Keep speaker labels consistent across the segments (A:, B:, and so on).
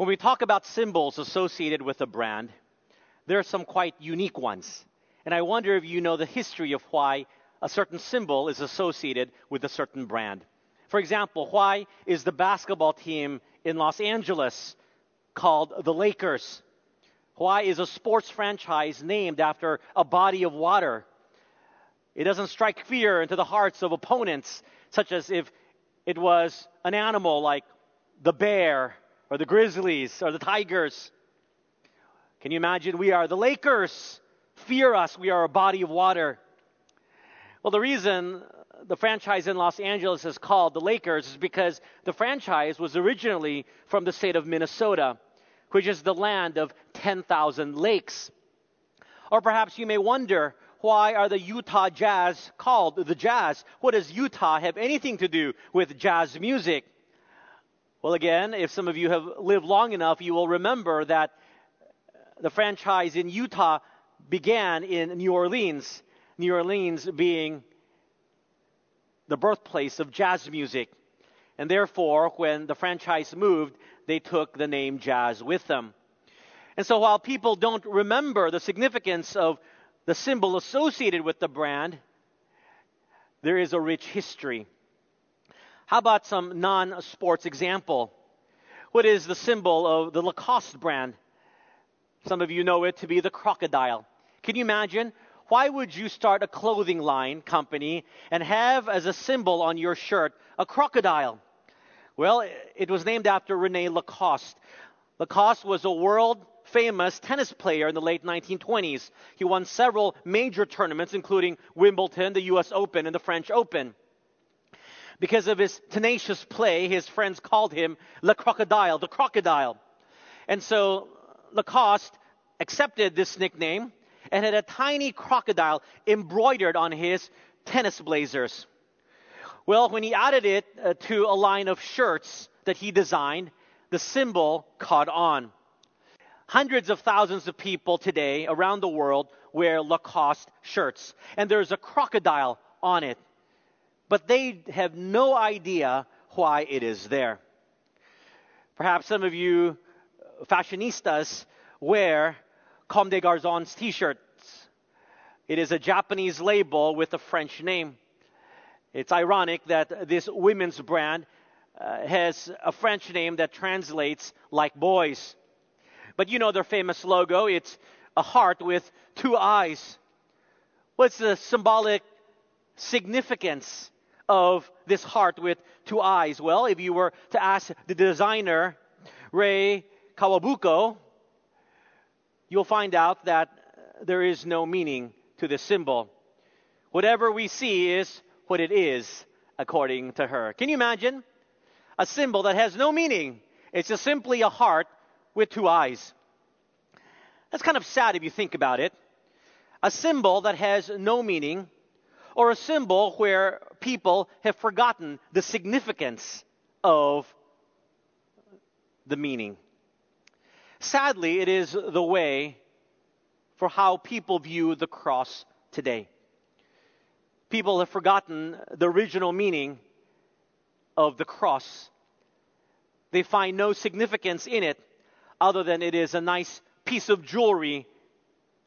A: When we talk about symbols associated with a brand, there are some quite unique ones. And I wonder if you know the history of why a certain symbol is associated with a certain brand. For example, why is the basketball team in Los Angeles called the Lakers? Why is a sports franchise named after a body of water? It doesn't strike fear into the hearts of opponents, such as if it was an animal like the bear or the grizzlies or the tigers. Can you imagine? We are the Lakers. Fear us. We are a body of water. Well, the reason the franchise in Los Angeles is called the Lakers is because the franchise was originally from the state of Minnesota which is the land of 10,000 lakes. Or perhaps you may wonder, why are the Utah Jazz called the Jazz? What does Utah have anything to do with jazz music? Well, again, if some of you have lived long enough, you will remember that the franchise in Utah began in New Orleans, New Orleans being the birthplace of jazz music. And therefore, when the franchise moved, they took the name jazz with them. And so while people don't remember the significance of the symbol associated with the brand, there is a rich history. How about some non sports example? What is the symbol of the Lacoste brand? Some of you know it to be the crocodile. Can you imagine? Why would you start a clothing line company and have as a symbol on your shirt a crocodile? Well, it was named after Rene Lacoste. Lacoste was a world famous tennis player in the late 1920s. He won several major tournaments, including Wimbledon, the US Open, and the French Open. Because of his tenacious play, his friends called him Le Crocodile, the crocodile. And so Lacoste accepted this nickname and had a tiny crocodile embroidered on his tennis blazers. Well, when he added it uh, to a line of shirts that he designed, the symbol caught on. Hundreds of thousands of people today around the world wear Lacoste shirts, and there's a crocodile on it. But they have no idea why it is there. Perhaps some of you fashionistas wear Comme des Garçons t shirts. It is a Japanese label with a French name. It's ironic that this women's brand uh, has a French name that translates like boys. But you know their famous logo. It's a heart with two eyes. What's the symbolic significance of this heart with two eyes? Well, if you were to ask the designer, Rei Kawabuko, you'll find out that there is no meaning to this symbol. Whatever we see is what it is according to her. Can you imagine? A symbol that has no meaning. It's just simply a heart with two eyes. That's kind of sad if you think about it. A symbol that has no meaning, or a symbol where people have forgotten the significance of the meaning. Sadly, it is the way for how people view the cross today people have forgotten the original meaning of the cross. They find no significance in it other than it is a nice piece of jewelry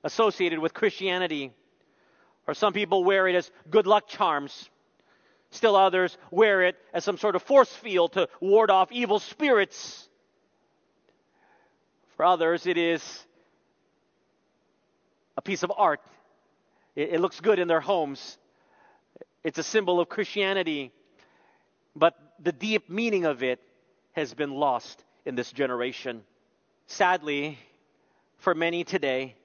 A: associated with Christianity. Or some people wear it as good luck charms. Still others wear it as some sort of force field to ward off evil spirits. For others, it is a piece of art. It, it looks good in their homes. It's a symbol of Christianity, but the deep meaning of it has been lost in this generation. Sadly, for many today,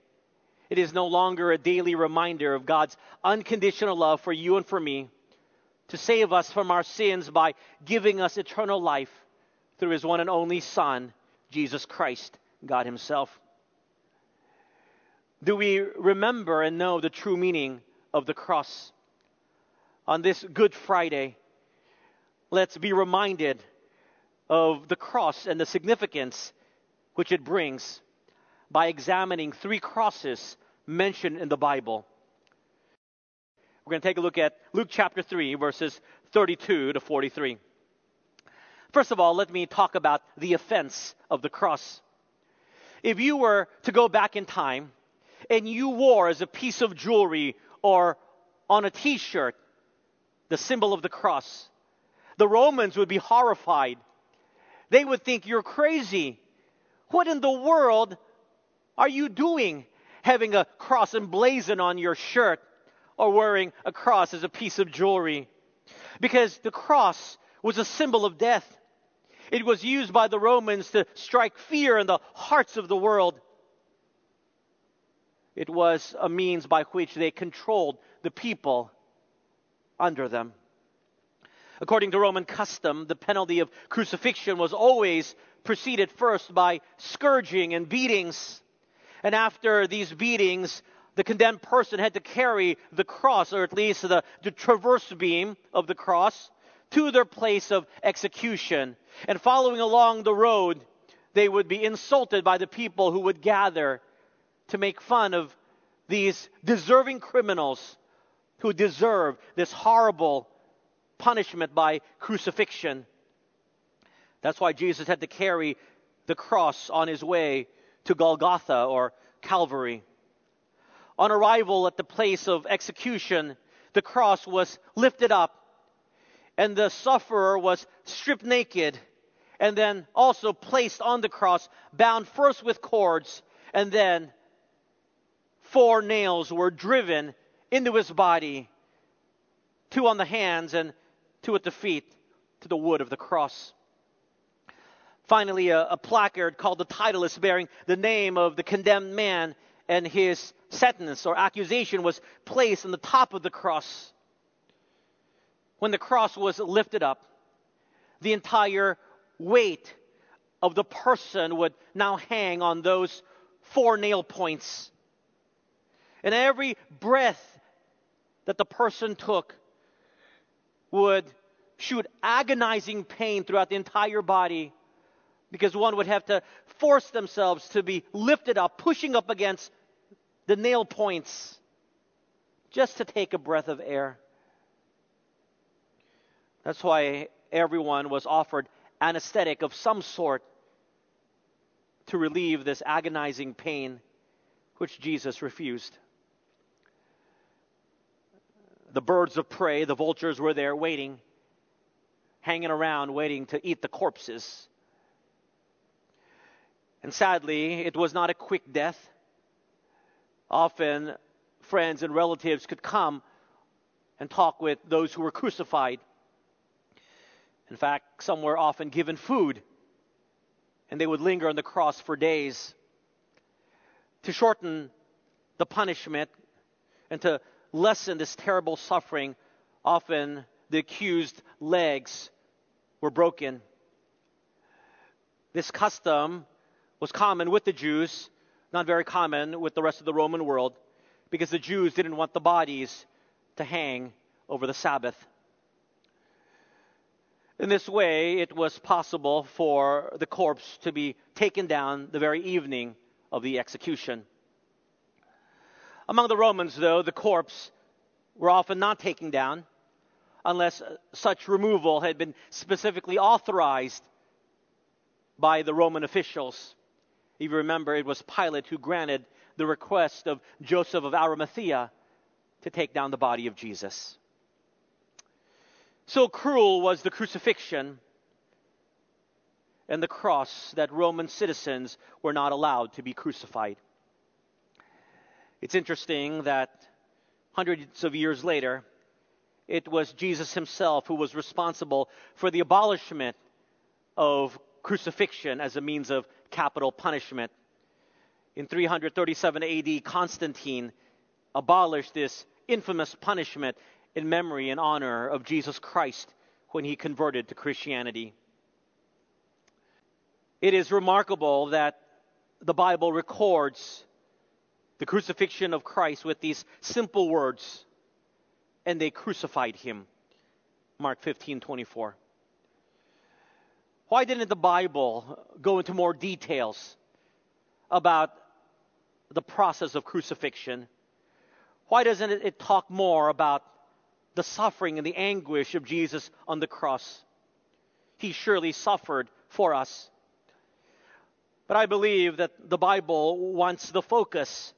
A: it is no longer a daily reminder of God's unconditional love for you and for me to save us from our sins by giving us eternal life through his one and only Son, Jesus Christ, God Himself. Do we remember and know the true meaning of the cross? on this Good Friday, let's be reminded of the cross and the significance which it brings by examining three crosses mentioned in the Bible. We're going to take a look at Luke chapter 3, verses 32 to 43. First of all, let me talk about the offense of the cross. If you were to go back in time and you wore as a piece of jewelry or on a t shirt the symbol of the cross, the Romans would be horrified. They would think you're crazy. What in the world are you doing having a cross emblazoned on your shirt or wearing a cross as a piece of jewelry? Because the cross was a symbol of death. It was used by the Romans to strike fear in the hearts of the world. It was a means by which they controlled the people under them. According to Roman custom, the penalty of crucifixion was always preceded first by scourging and beatings. And after these beatings, the condemned person had to carry the cross, or at least the, the traverse beam of the cross, to their place of execution. And following along the road, they would be insulted by the people who would gather to make fun of these deserving criminals who deserve this horrible punishment by crucifixion. That's why Jesus had to carry the cross on his way to Golgotha or Calvary. On arrival at the place of execution, the cross was lifted up and the sufferer was stripped naked and then also placed on the cross, bound first with cords, and then four nails were driven into his body, two on the hands and two at the feet, to the wood of the cross. Finally, a, a placard called the Titulus, bearing the name of the condemned man and his sentence or accusation, was placed on the top of the cross. When the cross was lifted up, the entire weight of the person would now hang on those four nail points. And every breath that the person took would shoot agonizing pain throughout the entire body because one would have to force themselves to be lifted up, pushing up against the nail points just to take a breath of air. That's why everyone was offered anesthetic of some sort to relieve this agonizing pain, which Jesus refused. The birds of prey, the vultures, were there waiting, hanging around, waiting to eat the corpses. And sadly, it was not a quick death. Often, friends and relatives could come and talk with those who were crucified in fact, some were often given food, and they would linger on the cross for days. To shorten the punishment and to lessen this terrible suffering, often the accused legs were broken. This custom was common with the Jews, not very common with the rest of the Roman world, because the Jews didn't want the bodies to hang over the Sabbath. In this way, it was possible for the corpse to be taken down the very evening of the execution. Among the Romans, though, the corpse were often not taken down unless such removal had been specifically authorized by the Roman officials. If you remember, it was Pilate who granted the request of Joseph of Arimathea to take down the body of Jesus. So cruel was the crucifixion and the cross that Roman citizens were not allowed to be crucified. It's interesting that hundreds of years later, it was Jesus himself who was responsible for the abolishment of crucifixion as a means of capital punishment. In 337 AD, Constantine abolished this infamous punishment in memory and honor of Jesus Christ when he converted to Christianity. It is remarkable that the Bible records the crucifixion of Christ with these simple words, and they crucified him. Mark 15 24. Why didn't the Bible go into more details about the process of crucifixion? Why doesn't it talk more about the suffering and the anguish of Jesus on the cross. He surely suffered for us. But I believe that the Bible wants the focus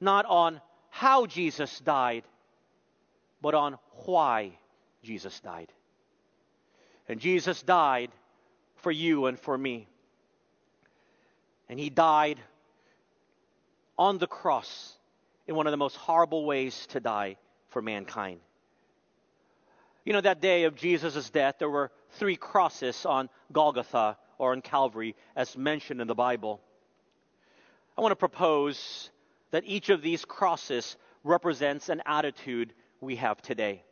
A: not on how Jesus died, but on why Jesus died. And Jesus died for you and for me. And he died on the cross in one of the most horrible ways to die for mankind. You know, that day of Jesus' death, there were three crosses on Golgotha or on Calvary, as mentioned in the Bible. I want to propose that each of these crosses represents an attitude we have today.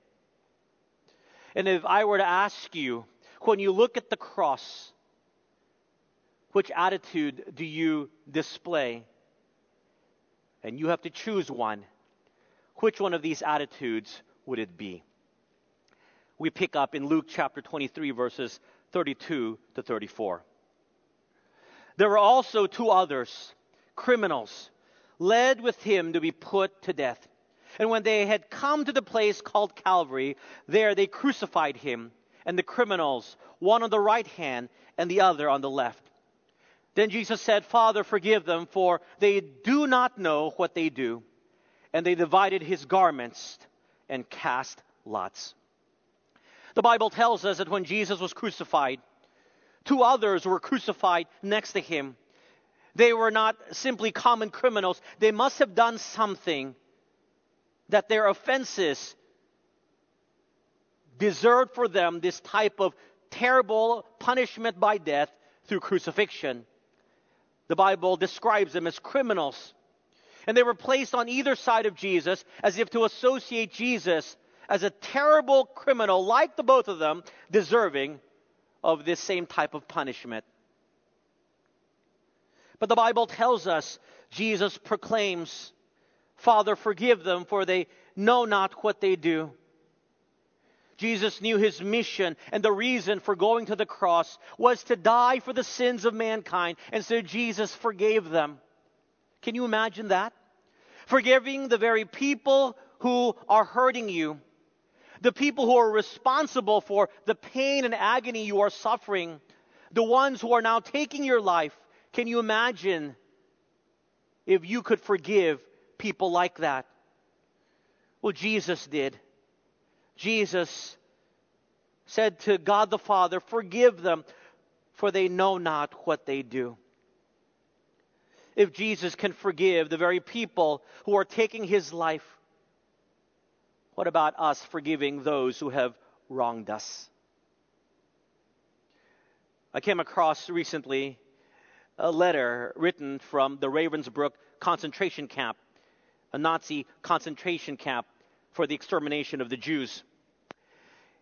A: And if I were to ask you, when you look at the cross, which attitude do you display? And you have to choose one. Which one of these attitudes would it be? We pick up in Luke chapter 23, verses 32 to 34. There were also two others, criminals, led with him to be put to death. And when they had come to the place called Calvary, there they crucified him and the criminals, one on the right hand and the other on the left. Then Jesus said, Father, forgive them, for they do not know what they do. And they divided his garments and cast lots. The Bible tells us that when Jesus was crucified, two others were crucified next to him. They were not simply common criminals. They must have done something that their offenses deserved for them this type of terrible punishment by death through crucifixion. The Bible describes them as criminals. And they were placed on either side of Jesus as if to associate Jesus as a terrible criminal, like the both of them, deserving of this same type of punishment. But the Bible tells us Jesus proclaims, Father, forgive them, for they know not what they do. Jesus knew his mission and the reason for going to the cross was to die for the sins of mankind. And so Jesus forgave them. Can you imagine that? Forgiving the very people who are hurting you, the people who are responsible for the pain and agony you are suffering, the ones who are now taking your life. Can you imagine if you could forgive people like that? Well, Jesus did. Jesus said to God the Father, Forgive them, for they know not what they do. If Jesus can forgive the very people who are taking his life, what about us forgiving those who have wronged us? I came across recently a letter written from the Ravensbrück concentration camp, a Nazi concentration camp for the extermination of the Jews.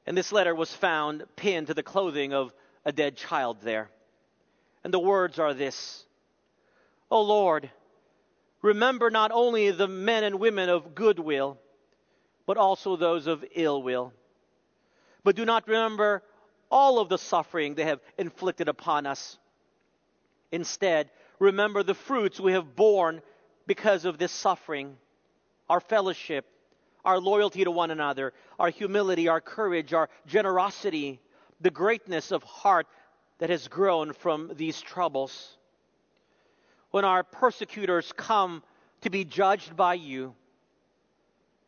A: And this letter was found pinned to the clothing of a dead child there. And the words are this O Lord, remember not only the men and women of goodwill, but also those of ill will. But do not remember all of the suffering they have inflicted upon us. Instead, remember the fruits we have borne because of this suffering, our fellowship, our loyalty to one another, our humility, our courage, our generosity, the greatness of heart that has grown from these troubles. When our persecutors come to be judged by you,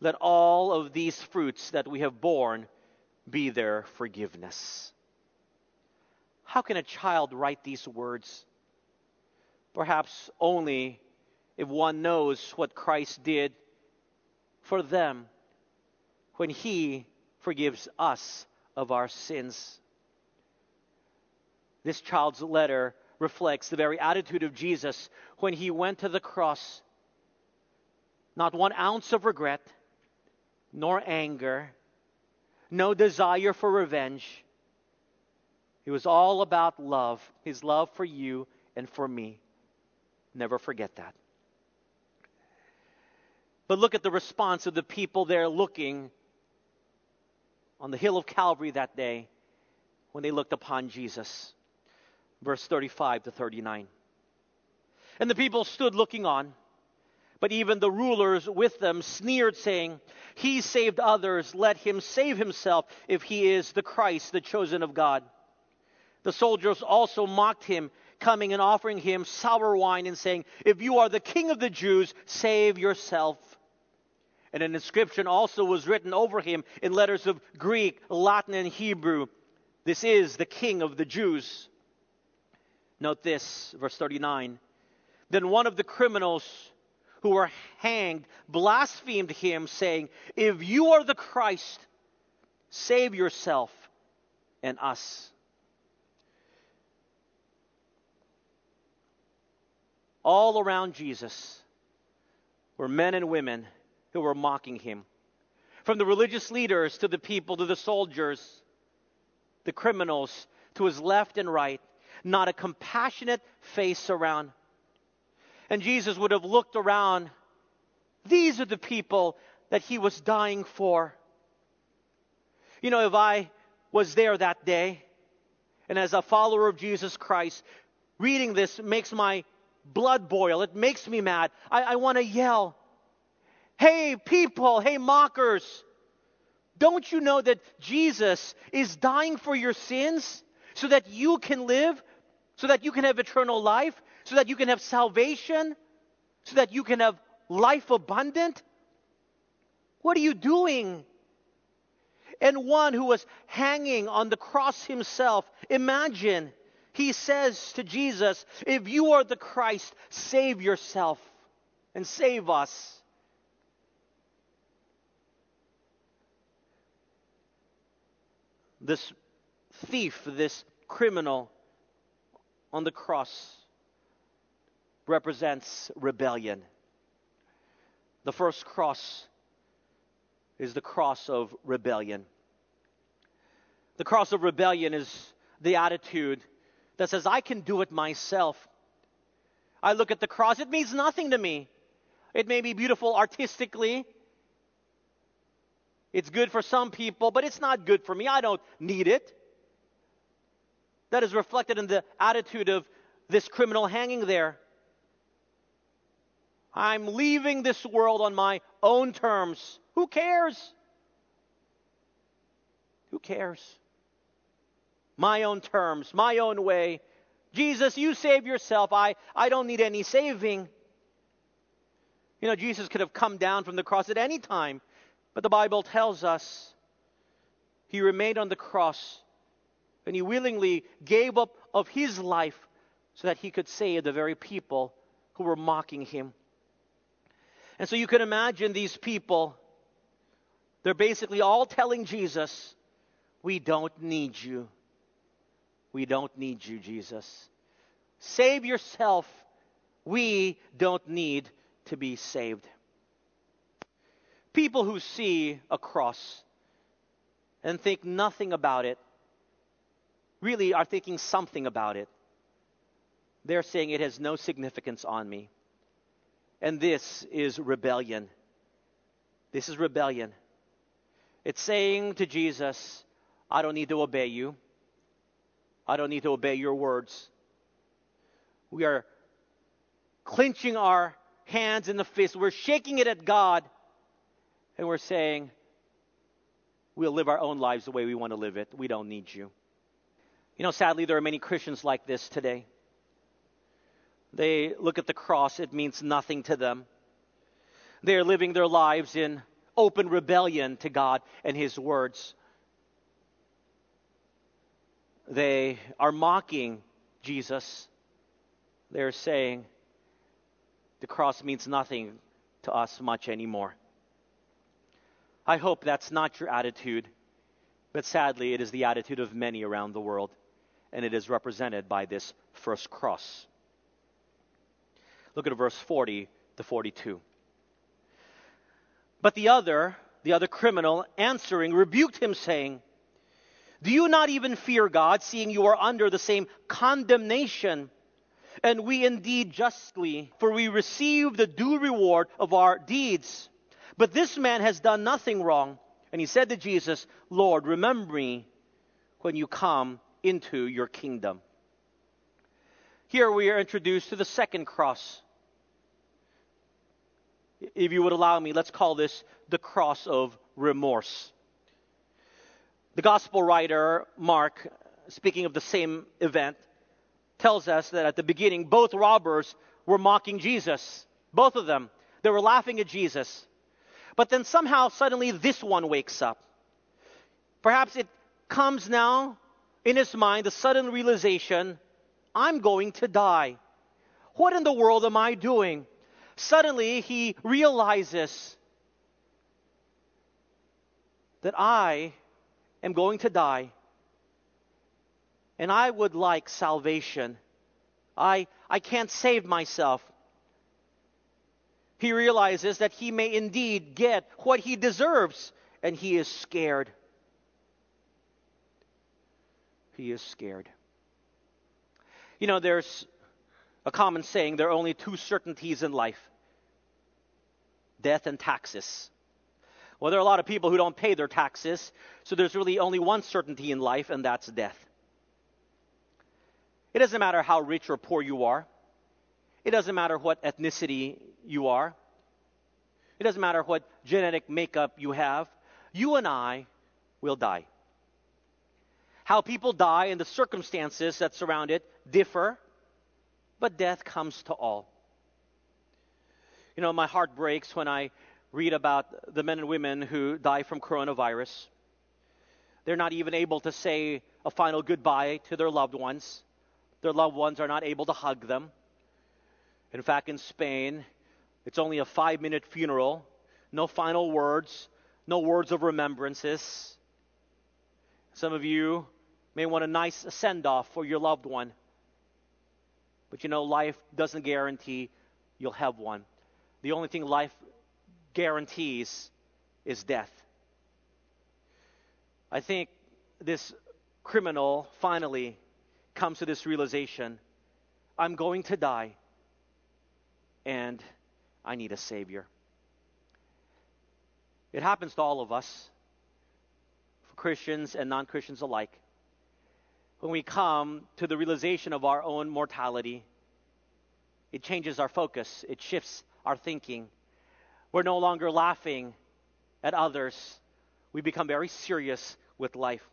A: let all of these fruits that we have borne be their forgiveness. How can a child write these words? Perhaps only if one knows what Christ did for them when He forgives us of our sins. This child's letter reflects the very attitude of Jesus when he went to the cross. Not one ounce of regret, nor anger, no desire for revenge. It was all about love, his love for you and for me. Never forget that. But look at the response of the people there looking on the hill of Calvary that day when they looked upon Jesus. Verse 35 to 39. And the people stood looking on, but even the rulers with them sneered, saying, He saved others, let him save himself if he is the Christ, the chosen of God. The soldiers also mocked him, coming and offering him sour wine and saying, If you are the king of the Jews, save yourself. And an inscription also was written over him in letters of Greek, Latin, and Hebrew. This is the king of the Jews. Note this, verse 39. Then one of the criminals who were hanged blasphemed him, saying, If you are the Christ, save yourself and us. All around Jesus were men and women who were mocking him. From the religious leaders to the people to the soldiers, the criminals to his left and right, not a compassionate face around. And Jesus would have looked around. These are the people that he was dying for. You know, if I was there that day, and as a follower of Jesus Christ, reading this makes my blood boil. It makes me mad. I, I want to yell, Hey, people, hey, mockers, don't you know that Jesus is dying for your sins so that you can live, so that you can have eternal life, so that you can have salvation, so that you can have life abundant? What are you doing? And one who was hanging on the cross himself, imagine he says to Jesus, If you are the Christ, save yourself and save us. This thief, this criminal on the cross represents rebellion. The first cross is the cross of rebellion. The cross of rebellion is the attitude that says, I can do it myself. I look at the cross, it means nothing to me. It may be beautiful artistically. It's good for some people, but it's not good for me. I don't need it. That is reflected in the attitude of this criminal hanging there. I'm leaving this world on my own terms. Who cares? Who cares? my own terms, my own way. Jesus, you save yourself. I, I don't need any saving. You know, Jesus could have come down from the cross at any time, but the Bible tells us he remained on the cross and he willingly gave up of his life so that he could save the very people who were mocking him. And so you can imagine these people, they're basically all telling Jesus, We don't need you. We don't need you, Jesus. Save yourself. We don't need to be saved. People who see a cross and think nothing about it really are thinking something about it. They're saying it has no significance on me. And this is rebellion. This is rebellion. It's saying to Jesus, I don't need to obey you. I don't need to obey your words. We are clenching our hands in the fist. We're shaking it at God. And we're saying, we'll live our own lives the way we want to live it. We don't need you. You know, sadly, there are many Christians like this today. They look at the cross, it means nothing to them. They are living their lives in open rebellion to God and His words they are mocking Jesus. They're saying the cross means nothing to us much anymore. I hope that's not your attitude, but sadly, it is the attitude of many around the world, and it is represented by this first cross. Look at verse 40 to 42. But the other, the other criminal, answering, rebuked him, saying, do you not even fear God, seeing you are under the same condemnation? And we indeed justly, for we receive the due reward of our deeds. But this man has done nothing wrong. And he said to Jesus, Lord, remember me when you come into your kingdom. Here we are introduced to the second cross. If you would allow me, let's call this the cross of remorse. The gospel writer, Mark, speaking of the same event, tells us that at the beginning, both robbers were mocking Jesus. Both of them. They were laughing at Jesus. But then somehow, suddenly, this one wakes up. Perhaps it comes now in his mind the sudden realization I'm going to die. What in the world am I doing? Suddenly, he realizes that I am going to die and I would like salvation. I, I can't save myself. He realizes that he may indeed get what he deserves, and he is scared. He is scared. You know, there's a common saying there are only two certainties in life death and taxes. Well, there are a lot of people who don't pay their taxes, so there's really only one certainty in life, and that's death. It doesn't matter how rich or poor you are. It doesn't matter what ethnicity you are. It doesn't matter what genetic makeup you have. You and I will die. How people die and the circumstances that surround it differ, but death comes to all. You know, my heart breaks when I read about the men and women who die from coronavirus. They're not even able to say a final goodbye to their loved ones. Their loved ones are not able to hug them. In fact, in Spain, it's only a five minute funeral, no final words, no words of remembrances. Some of you may want a nice send off for your loved one. But you know, life doesn't guarantee you'll have one. The only thing life guarantees is death. I think this criminal finally comes to this realization I'm going to die, and I need a Savior. It happens to all of us, for Christians and non Christians alike. When we come to the realization of our own mortality, it changes our focus, it shifts our thinking. We're no longer laughing at others, we become very serious with life.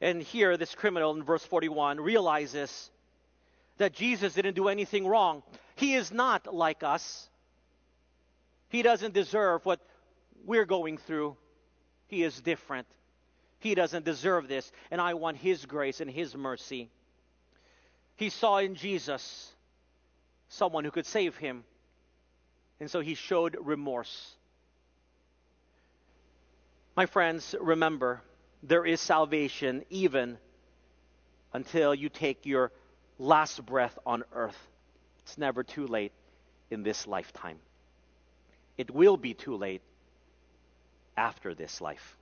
A: And here, this criminal in verse 41 realizes that Jesus didn't do anything wrong. He is not like us. He doesn't deserve what we're going through. He is different. He doesn't deserve this, and I want His grace and His mercy. He saw in Jesus someone who could save him, and so he showed remorse. My friends, remember, there is salvation even until you take your last breath on earth. It's never too late in this lifetime. It will be too late after this life.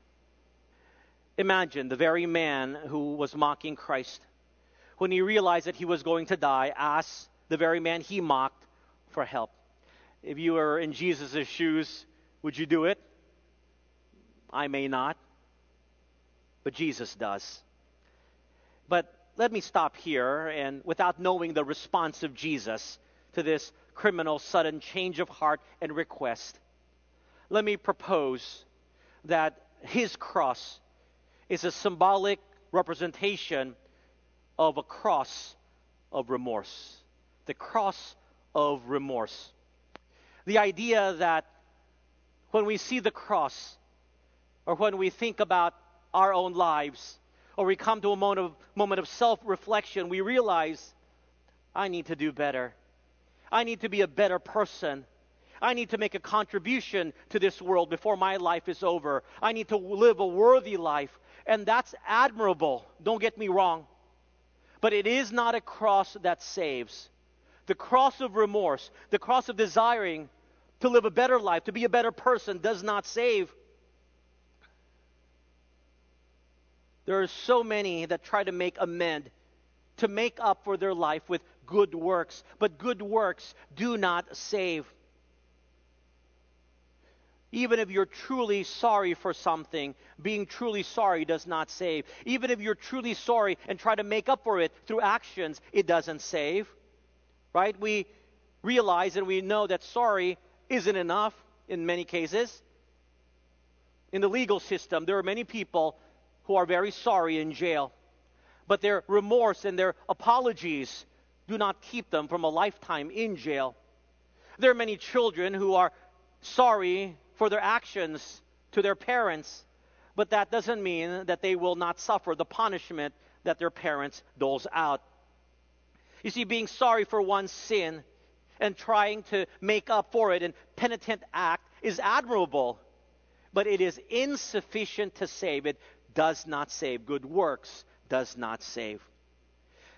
A: Imagine the very man who was mocking Christ, when he realized that he was going to die, asked the very man he mocked for help. If you were in Jesus' shoes, would you do it? I may not but Jesus does. But let me stop here and without knowing the response of Jesus to this criminal sudden change of heart and request, let me propose that his cross is a symbolic representation of a cross of remorse. The cross of remorse. The idea that when we see the cross, or when we think about our own lives, or we come to a moment of, moment of self reflection, we realize I need to do better. I need to be a better person. I need to make a contribution to this world before my life is over. I need to live a worthy life. And that's admirable. Don't get me wrong. But it is not a cross that saves. The cross of remorse, the cross of desiring to live a better life, to be a better person, does not save. There are so many that try to make amend, to make up for their life with good works, but good works do not save. Even if you're truly sorry for something, being truly sorry does not save. Even if you're truly sorry and try to make up for it through actions, it doesn't save. Right? We realize and we know that sorry isn't enough in many cases. In the legal system, there are many people who are very sorry in jail. But their remorse and their apologies do not keep them from a lifetime in jail. There are many children who are sorry for their actions to their parents, but that doesn't mean that they will not suffer the punishment that their parents doles out. You see, being sorry for one's sin and trying to make up for it in penitent act is admirable, but it is insufficient to save. It does not save. Good works does not save.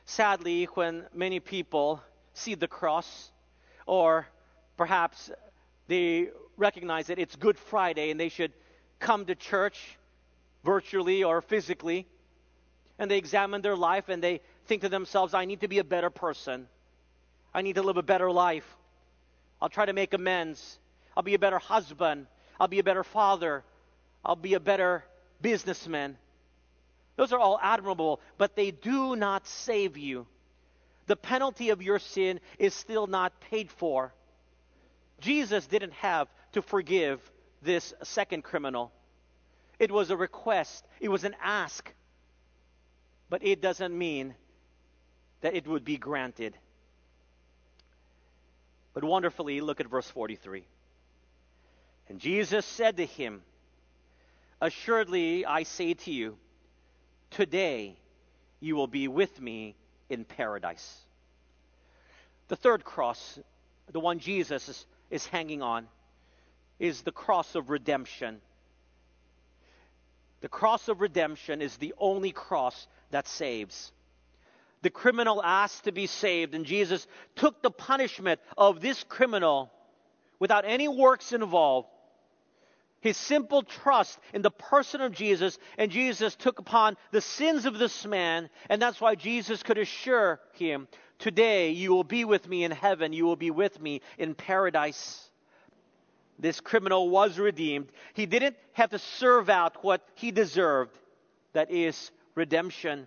A: Sadly, when many people see the cross, or perhaps they recognize that it's Good Friday and they should come to church virtually or physically, and they examine their life and they think to themselves, I need to be a better person. I need to live a better life. I'll try to make amends. I'll be a better husband. I'll be a better father. I'll be a better businessman. Those are all admirable, but they do not save you. The penalty of your sin is still not paid for. Jesus didn't have to forgive this second criminal. It was a request, it was an ask. But it doesn't mean that it would be granted. But wonderfully, look at verse 43. And Jesus said to him, Assuredly, I say to you, today you will be with me in paradise. The third cross, the one Jesus is, is hanging on, is the cross of redemption. The cross of redemption is the only cross that saves the criminal asked to be saved, and Jesus took the punishment of this criminal without any works involved. His simple trust in the person of Jesus, and Jesus took upon the sins of this man, and that's why Jesus could assure him, Today you will be with me in heaven, you will be with me in paradise. This criminal was redeemed. He didn't have to serve out what he deserved. That is redemption.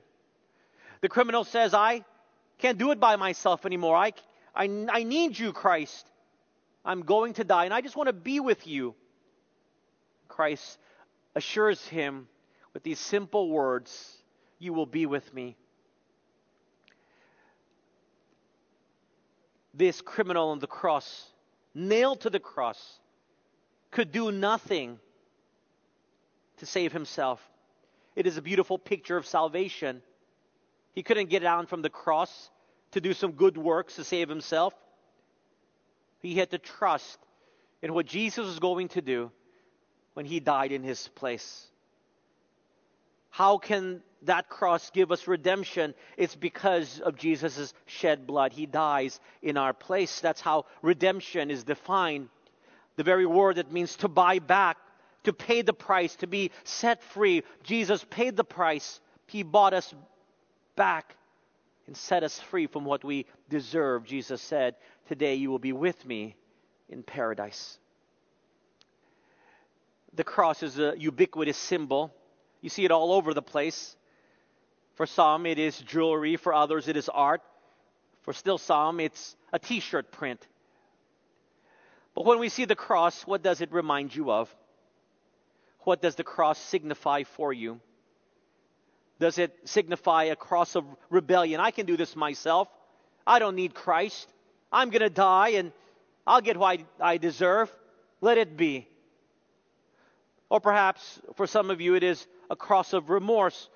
A: The criminal says, I can't do it by myself anymore. I, I, I need you, Christ. I'm going to die, and I just want to be with you. Christ assures him with these simple words You will be with me. This criminal on the cross, nailed to the cross, could do nothing to save himself. It is a beautiful picture of salvation. He couldn't get down from the cross to do some good works to save himself. He had to trust in what Jesus was going to do when he died in his place. How can that cross give us redemption? It's because of Jesus' shed blood. He dies in our place. That's how redemption is defined. The very word that means to buy back, to pay the price, to be set free. Jesus paid the price. He bought us back and set us free from what we deserve. Jesus said, Today you will be with me in paradise. The cross is a ubiquitous symbol. You see it all over the place. For some, it is jewelry. For others, it is art. For still some, it's a t shirt print. But when we see the cross, what does it remind you of? What does the cross signify for you? Does it signify a cross of rebellion? I can do this myself. I don't need Christ. I'm going to die and I'll get what I deserve. Let it be. Or perhaps for some of you it is a cross of remorse.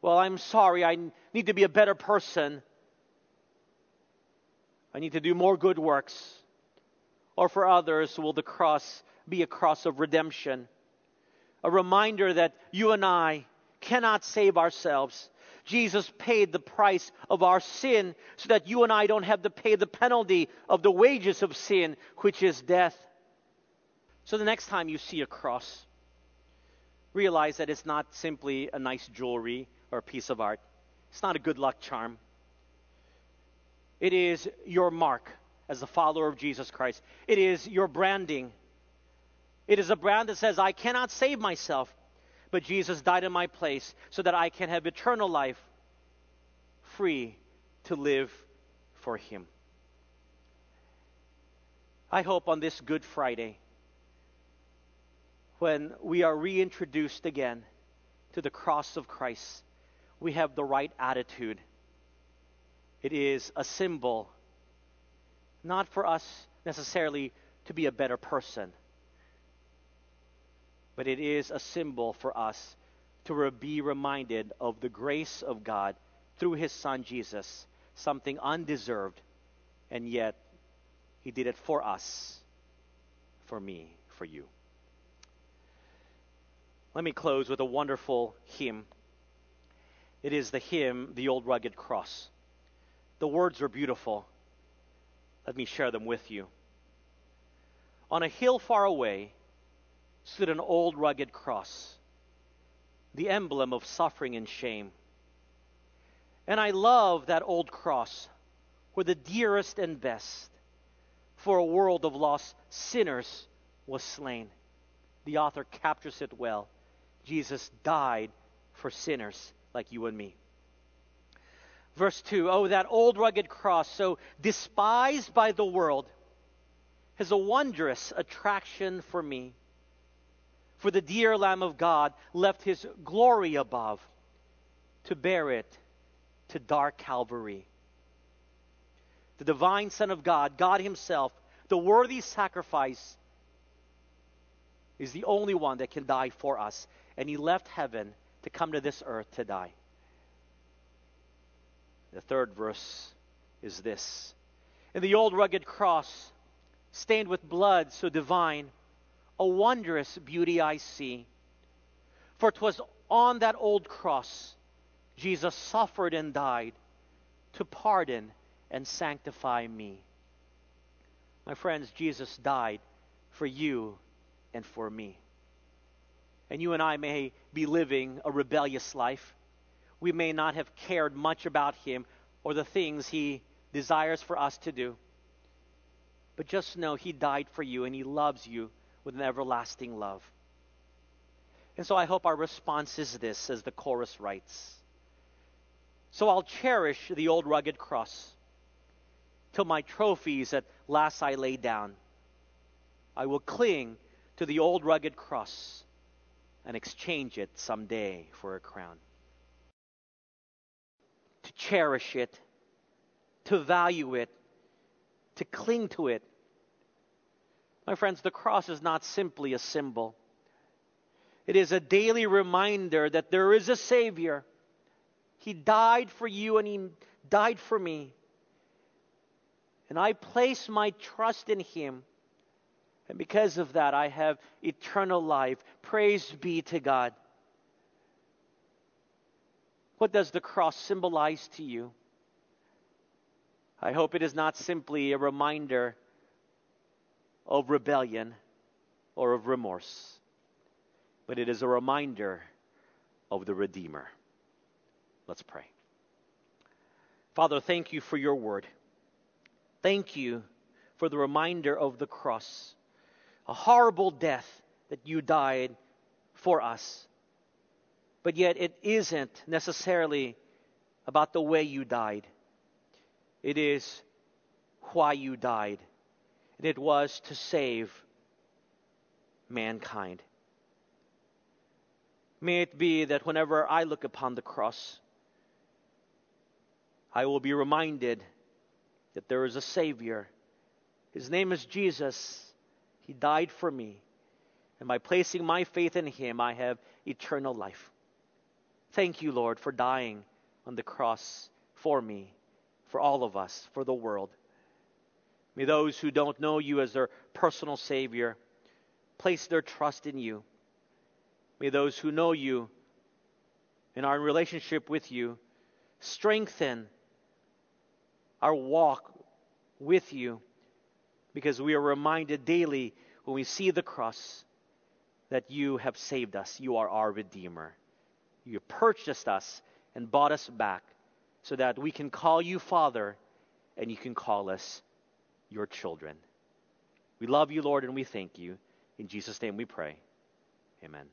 A: Well, I'm sorry. I need to be a better person. I need to do more good works. Or for others, will the cross be a cross of redemption? A reminder that you and I cannot save ourselves. Jesus paid the price of our sin so that you and I don't have to pay the penalty of the wages of sin, which is death. So the next time you see a cross, realize that it's not simply a nice jewelry or a piece of art. It's not a good luck charm. It is your mark as a follower of Jesus Christ. It is your branding. It is a brand that says, I cannot save myself but Jesus died in my place so that I can have eternal life free to live for Him. I hope on this Good Friday, when we are reintroduced again to the cross of Christ, we have the right attitude. It is a symbol, not for us necessarily to be a better person, but it is a symbol for us to be reminded of the grace of God through His Son Jesus, something undeserved, and yet He did it for us, for me, for you. Let me close with a wonderful hymn. It is the hymn, The Old Rugged Cross. The words are beautiful. Let me share them with you. On a hill far away stood an old rugged cross, the emblem of suffering and shame. And I love that old cross where the dearest and best for a world of lost sinners was slain. The author captures it well. Jesus died for sinners like you and me. Verse 2 Oh, that old rugged cross, so despised by the world, has a wondrous attraction for me. For the dear Lamb of God left his glory above to bear it to dark Calvary. The divine Son of God, God Himself, the worthy sacrifice, is the only one that can die for us. And He left heaven to come to this earth to die. The third verse is this In the old rugged cross, stained with blood so divine, a wondrous beauty I see. For 'twas on that old cross Jesus suffered and died to pardon and sanctify me. My friends, Jesus died for you and for me. And you and I may be living a rebellious life. We may not have cared much about Him or the things He desires for us to do. But just know He died for you and He loves you with an everlasting love. And so I hope our response is this, as the chorus writes. So I'll cherish the old rugged cross till my trophies at last I lay down. I will cling to the old rugged cross and exchange it someday for a crown. To cherish it, to value it, to cling to it. My friends, the cross is not simply a symbol. It is a daily reminder that there is a Savior. He died for you and He died for me. And I place my trust in Him. And because of that, I have eternal life. Praise be to God. What does the cross symbolize to you? I hope it is not simply a reminder of rebellion or of remorse, but it is a reminder of the Redeemer. Let's pray. Father, thank you for your word. Thank you for the reminder of the cross a horrible death that you died for us. But yet, it isn't necessarily about the way you died, it is why you died. And it was to save mankind. May it be that whenever I look upon the cross, I will be reminded that there is a Savior. His name is Jesus he died for me. And by placing my faith in Him, I have eternal life. Thank you, Lord, for dying on the cross for me, for all of us, for the world. May those who don't know you as their personal Savior place their trust in you. May those who know you and are in relationship with you strengthen our walk with you because we are reminded daily when we see the cross that you have saved us. You are our Redeemer. You purchased us and bought us back so that we can call you Father and you can call us your children. We love you, Lord, and we thank you. In Jesus' name we pray. Amen.